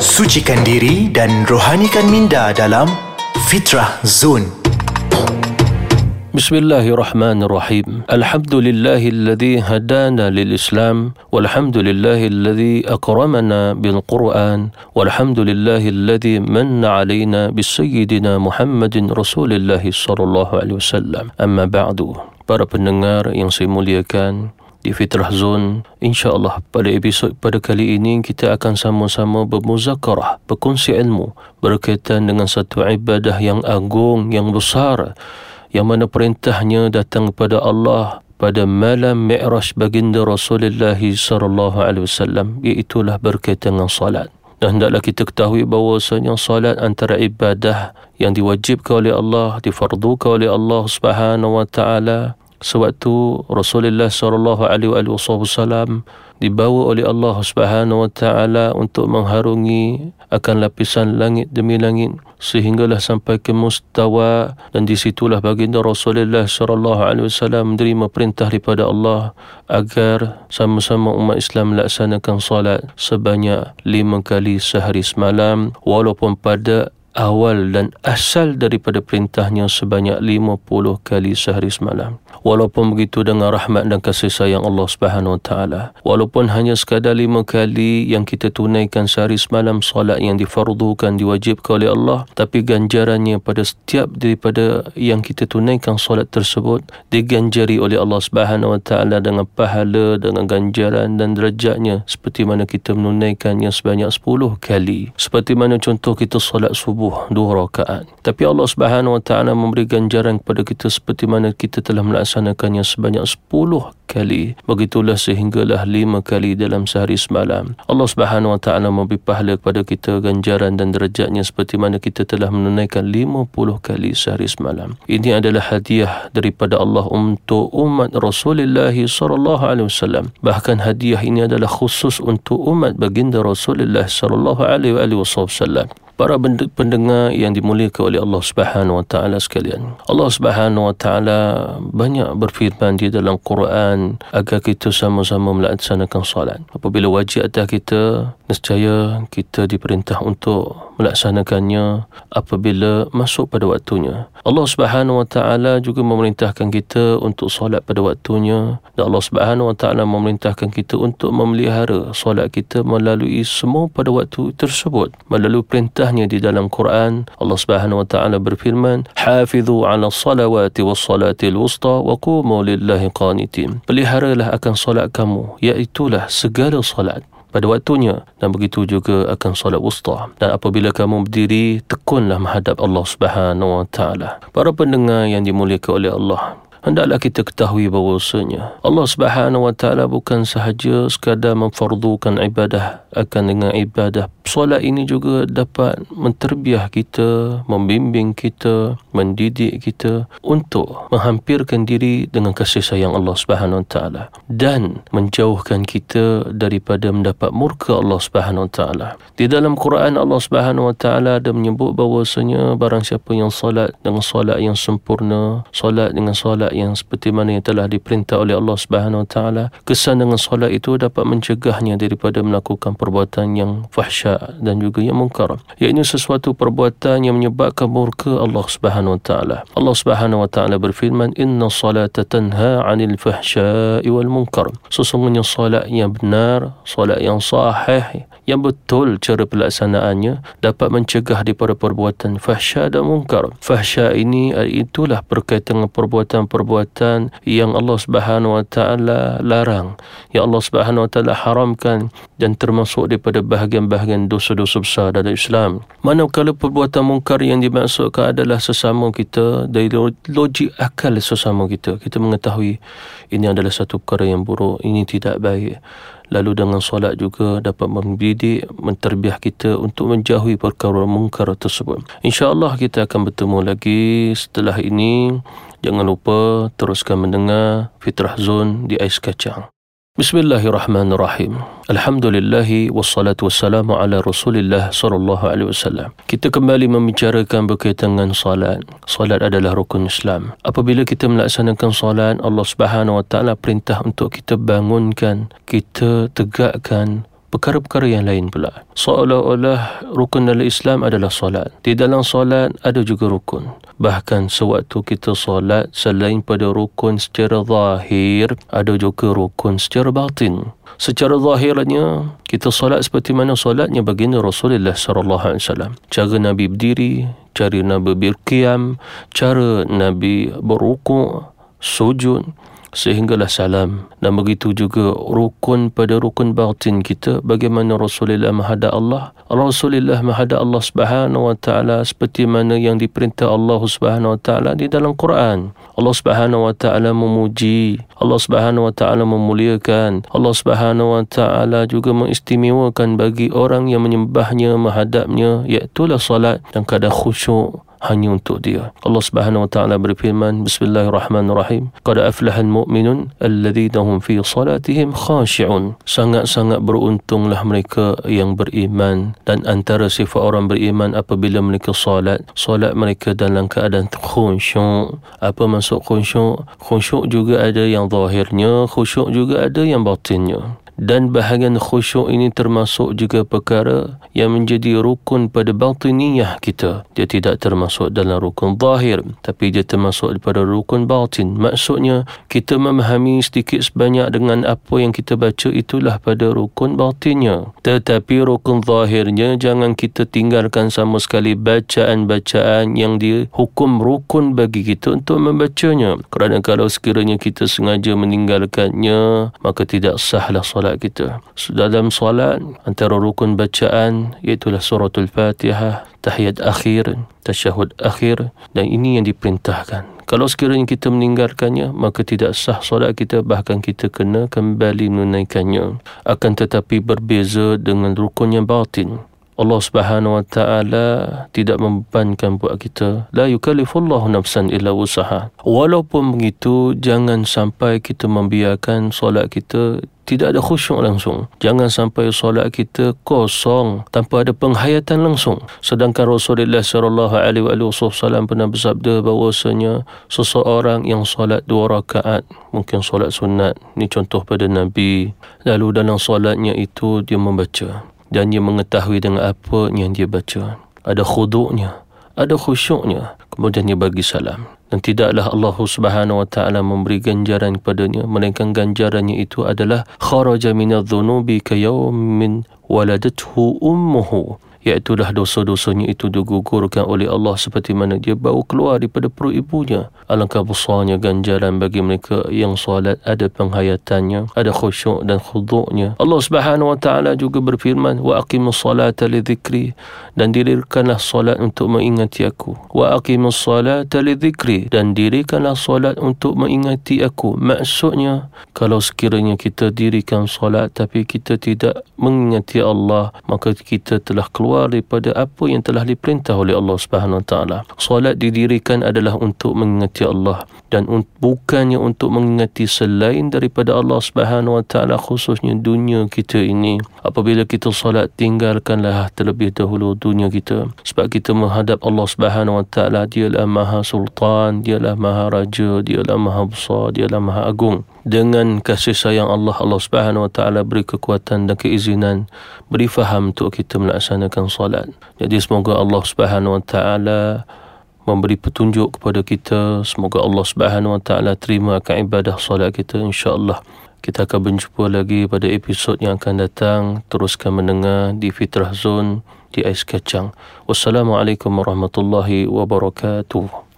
Sucikan diri dan rohanikan minda dalam Fitrah Zone. بسم الله الرحمن الرحيم الحمد لله الذي هدانا للإسلام والحمد لله الذي أكرمنا بالقرآن والحمد لله الذي من علينا بسيدنا محمد رسول الله صلى الله عليه وسلم أما بعد para pendengar yang saya muliakan di Fitrah Zone. InsyaAllah pada episod pada kali ini kita akan sama-sama bermuzakarah, berkongsi ilmu berkaitan dengan satu ibadah yang agung, yang besar yang mana perintahnya datang kepada Allah pada malam Mi'raj baginda Rasulullah sallallahu alaihi wasallam iaitu berkaitan dengan salat. Dan hendaklah kita ketahui bahawasanya salat antara ibadah yang diwajibkan oleh Allah, difardukan oleh Allah Subhanahu wa taala sewaktu Rasulullah sallallahu alaihi wasallam dibawa oleh Allah Subhanahu wa taala untuk mengharungi akan lapisan langit demi langit sehinggalah sampai ke mustawa dan di situlah baginda Rasulullah sallallahu alaihi wasallam menerima perintah daripada Allah agar sama-sama umat Islam melaksanakan solat sebanyak lima kali sehari semalam walaupun pada awal dan asal daripada perintahnya sebanyak 50 kali sehari semalam. Walaupun begitu dengan rahmat dan kasih sayang Allah Subhanahu Wa Taala, walaupun hanya sekadar lima kali yang kita tunaikan sehari semalam solat yang difardukan diwajibkan oleh Allah, tapi ganjarannya pada setiap daripada yang kita tunaikan solat tersebut diganjari oleh Allah Subhanahu Wa Taala dengan pahala, dengan ganjaran dan derajatnya seperti mana kita menunaikannya sebanyak 10 kali. Seperti mana contoh kita solat subuh subuh dua rakaat. Tapi Allah Subhanahu Wa Taala memberi ganjaran kepada kita seperti mana kita telah melaksanakannya sebanyak sepuluh kali. Begitulah sehinggalah lima kali dalam sehari semalam. Allah Subhanahu Wa Taala memberi pahala kepada kita ganjaran dan derajatnya seperti mana kita telah menunaikan lima puluh kali sehari semalam. Ini adalah hadiah daripada Allah untuk umat Rasulullah sallallahu alaihi wasallam. Bahkan hadiah ini adalah khusus untuk umat baginda Rasulullah sallallahu alaihi wasallam para pendengar yang dimuliakan oleh Allah Subhanahu wa taala sekalian. Allah Subhanahu wa taala banyak berfirman di dalam Quran agar kita sama-sama melaksanakan solat. Apabila wajib atas kita, nescaya kita diperintah untuk melaksanakannya apabila masuk pada waktunya. Allah Subhanahu wa taala juga memerintahkan kita untuk solat pada waktunya dan Allah Subhanahu wa taala memerintahkan kita untuk memelihara solat kita melalui semua pada waktu tersebut melalui perintah perintahnya di dalam Quran Allah Subhanahu wa taala berfirman hafizu 'ala salawati was salatil wusta wa qumu lillahi qanitin. Peliharalah akan solat kamu iaitu segala solat. Pada waktunya dan begitu juga akan solat wusta. Dan apabila kamu berdiri tekunlah menghadap Allah Subhanahu wa taala. Para pendengar yang dimuliakan oleh Allah hendaklah kita ketahui bahawasanya Allah Subhanahu wa taala bukan sahaja sekadar memfardukan ibadah akan dengan ibadah solat ini juga dapat menterbiah kita membimbing kita mendidik kita untuk menghampirkan diri dengan kasih sayang Allah Subhanahu wa taala dan menjauhkan kita daripada mendapat murka Allah Subhanahu wa taala. Di dalam Quran Allah Subhanahu wa taala ada menyebut bahawasanya barang siapa yang solat dengan solat yang sempurna solat dengan solat yang seperti mana yang telah diperintah oleh Allah Subhanahu Wa Taala kesan dengan solat itu dapat mencegahnya daripada melakukan perbuatan yang fahsya dan juga yang mungkar iaitu sesuatu perbuatan yang menyebabkan murka Allah Subhanahu Wa Taala. Allah Subhanahu Wa Taala berfirman inna salata tanha 'anil fahsya'i wal munkar. Sesungguhnya solat yang benar solat yang sahih yang betul cara pelaksanaannya dapat mencegah daripada perbuatan fahsya dan mungkar fahsya ini itulah berkaitan dengan perbuatan-perbuatan perbuatan yang Allah Subhanahu wa taala larang yang Allah Subhanahu wa taala haramkan dan termasuk daripada bahagian-bahagian dosa-dosa besar dalam Islam. Manakala perbuatan mungkar yang dimaksudkan adalah sesama kita dari logik akal sesama kita kita mengetahui ini adalah satu perkara yang buruk ini tidak baik. Lalu dengan solat juga dapat mendidik menterbiah kita untuk menjauhi perkara mungkar tersebut. Insyaallah kita akan bertemu lagi setelah ini. Jangan lupa teruskan mendengar fitrah zone di ais kacang Bismillahirrahmanirrahim. Alhamdulillah wassalatu wassalamu ala Rasulillah sallallahu alaihi wasallam. Kita kembali membicarakan berkaitan dengan salat. Salat adalah rukun Islam. Apabila kita melaksanakan salat, Allah Subhanahu wa taala perintah untuk kita bangunkan, kita tegakkan perkara-perkara yang lain pula. Seolah-olah rukun dalam Islam adalah solat. Di dalam solat ada juga rukun. Bahkan sewaktu kita solat selain pada rukun secara zahir, ada juga rukun secara batin. Secara zahirnya kita solat seperti mana solatnya baginda Rasulullah sallallahu alaihi wasallam. Cara Nabi berdiri, cara Nabi berqiyam, cara Nabi berrukuk, sujud, sehinggalah salam. Dan begitu juga rukun pada rukun batin kita bagaimana Rasulullah menghadap Allah. Rasulullah menghadap Allah Subhanahu wa taala seperti mana yang diperintah Allah Subhanahu wa taala di dalam Quran. Allah Subhanahu wa taala memuji. Allah Subhanahu wa taala memuliakan. Allah Subhanahu wa taala juga mengistimewakan bagi orang yang menyembahnya menghadapnya iaitu salat dan kadang khusyuk hanya untuk dia. Allah Subhanahu wa taala berfirman, Bismillahirrahmanirrahim. Qad aflahal mu'minun alladhina hum fi salatihim khashi'un. Sangat-sangat beruntunglah mereka yang beriman dan antara sifat orang beriman apabila mereka salat, salat mereka dalam keadaan khusyuk. Apa maksud khusyuk? Khusyuk juga ada yang zahirnya, khusyuk juga ada yang batinnya dan bahagian khusyuk ini termasuk juga perkara yang menjadi rukun pada batiniyah kita. Dia tidak termasuk dalam rukun zahir tapi dia termasuk pada rukun batin. Maksudnya kita memahami sedikit sebanyak dengan apa yang kita baca itulah pada rukun batinnya. Tetapi rukun zahirnya jangan kita tinggalkan sama sekali bacaan-bacaan yang dihukum rukun bagi kita untuk membacanya. Kerana kalau sekiranya kita sengaja meninggalkannya maka tidak sahlah solat solat kita. Dalam solat antara rukun bacaan iaitu suratul Fatihah, tahiyat akhir, tasyahud akhir dan ini yang diperintahkan. Kalau sekiranya kita meninggalkannya, maka tidak sah solat kita bahkan kita kena kembali menunaikannya. Akan tetapi berbeza dengan rukun yang batin. Allah Subhanahu wa taala tidak membebankan buat kita la yukallifullahu nafsan illa wusaha walaupun begitu jangan sampai kita membiarkan solat kita tidak ada khusyuk langsung. Jangan sampai solat kita kosong tanpa ada penghayatan langsung. Sedangkan Rasulullah sallallahu alaihi wasallam pernah bersabda bahawasanya seseorang yang solat dua rakaat, mungkin solat sunat, ni contoh pada Nabi. Lalu dalam solatnya itu dia membaca dan dia mengetahui dengan apa yang dia baca. Ada khuduknya, ada khusyuknya. Kemudian dia bagi salam. Dan tidaklah Allah Subhanahu wa taala memberi ganjaran kepadanya melainkan ganjarannya itu adalah kharaja minadh-dhunubi ka yawmin waladathu ummuhu iaitulah dosa-dosanya itu digugurkan oleh Allah seperti mana dia baru keluar daripada perut ibunya. Alangkah besarnya ganjaran bagi mereka yang solat ada penghayatannya, ada khusyuk dan khuduknya. Allah Subhanahu wa taala juga berfirman, "Wa aqimus salata li dhikri" dan dirikanlah solat untuk mengingati aku. Wa aqimus salata li dhikri dan dirikanlah solat untuk mengingati aku. Maksudnya, kalau sekiranya kita dirikan solat tapi kita tidak mengingati Allah, maka kita telah keluar keluar daripada apa yang telah diperintah oleh Allah Subhanahu Wa Taala. Solat didirikan adalah untuk mengingati Allah dan un- bukannya untuk mengingati selain daripada Allah Subhanahu Wa Taala khususnya dunia kita ini. Apabila kita solat tinggalkanlah terlebih dahulu dunia kita sebab kita menghadap Allah Subhanahu Wa Taala dialah Maha Sultan, dialah Maha Raja, dialah Maha Besar, dialah Maha Agung dengan kasih sayang Allah Allah Subhanahu wa taala beri kekuatan dan keizinan beri faham untuk kita melaksanakan solat. Jadi semoga Allah Subhanahu wa taala memberi petunjuk kepada kita. Semoga Allah Subhanahu wa taala terima akan ibadah solat kita. Insyaallah kita akan berjumpa lagi pada episod yang akan datang. Teruskan mendengar di Fitrah Zone di Ais Kacang. Wassalamualaikum warahmatullahi wabarakatuh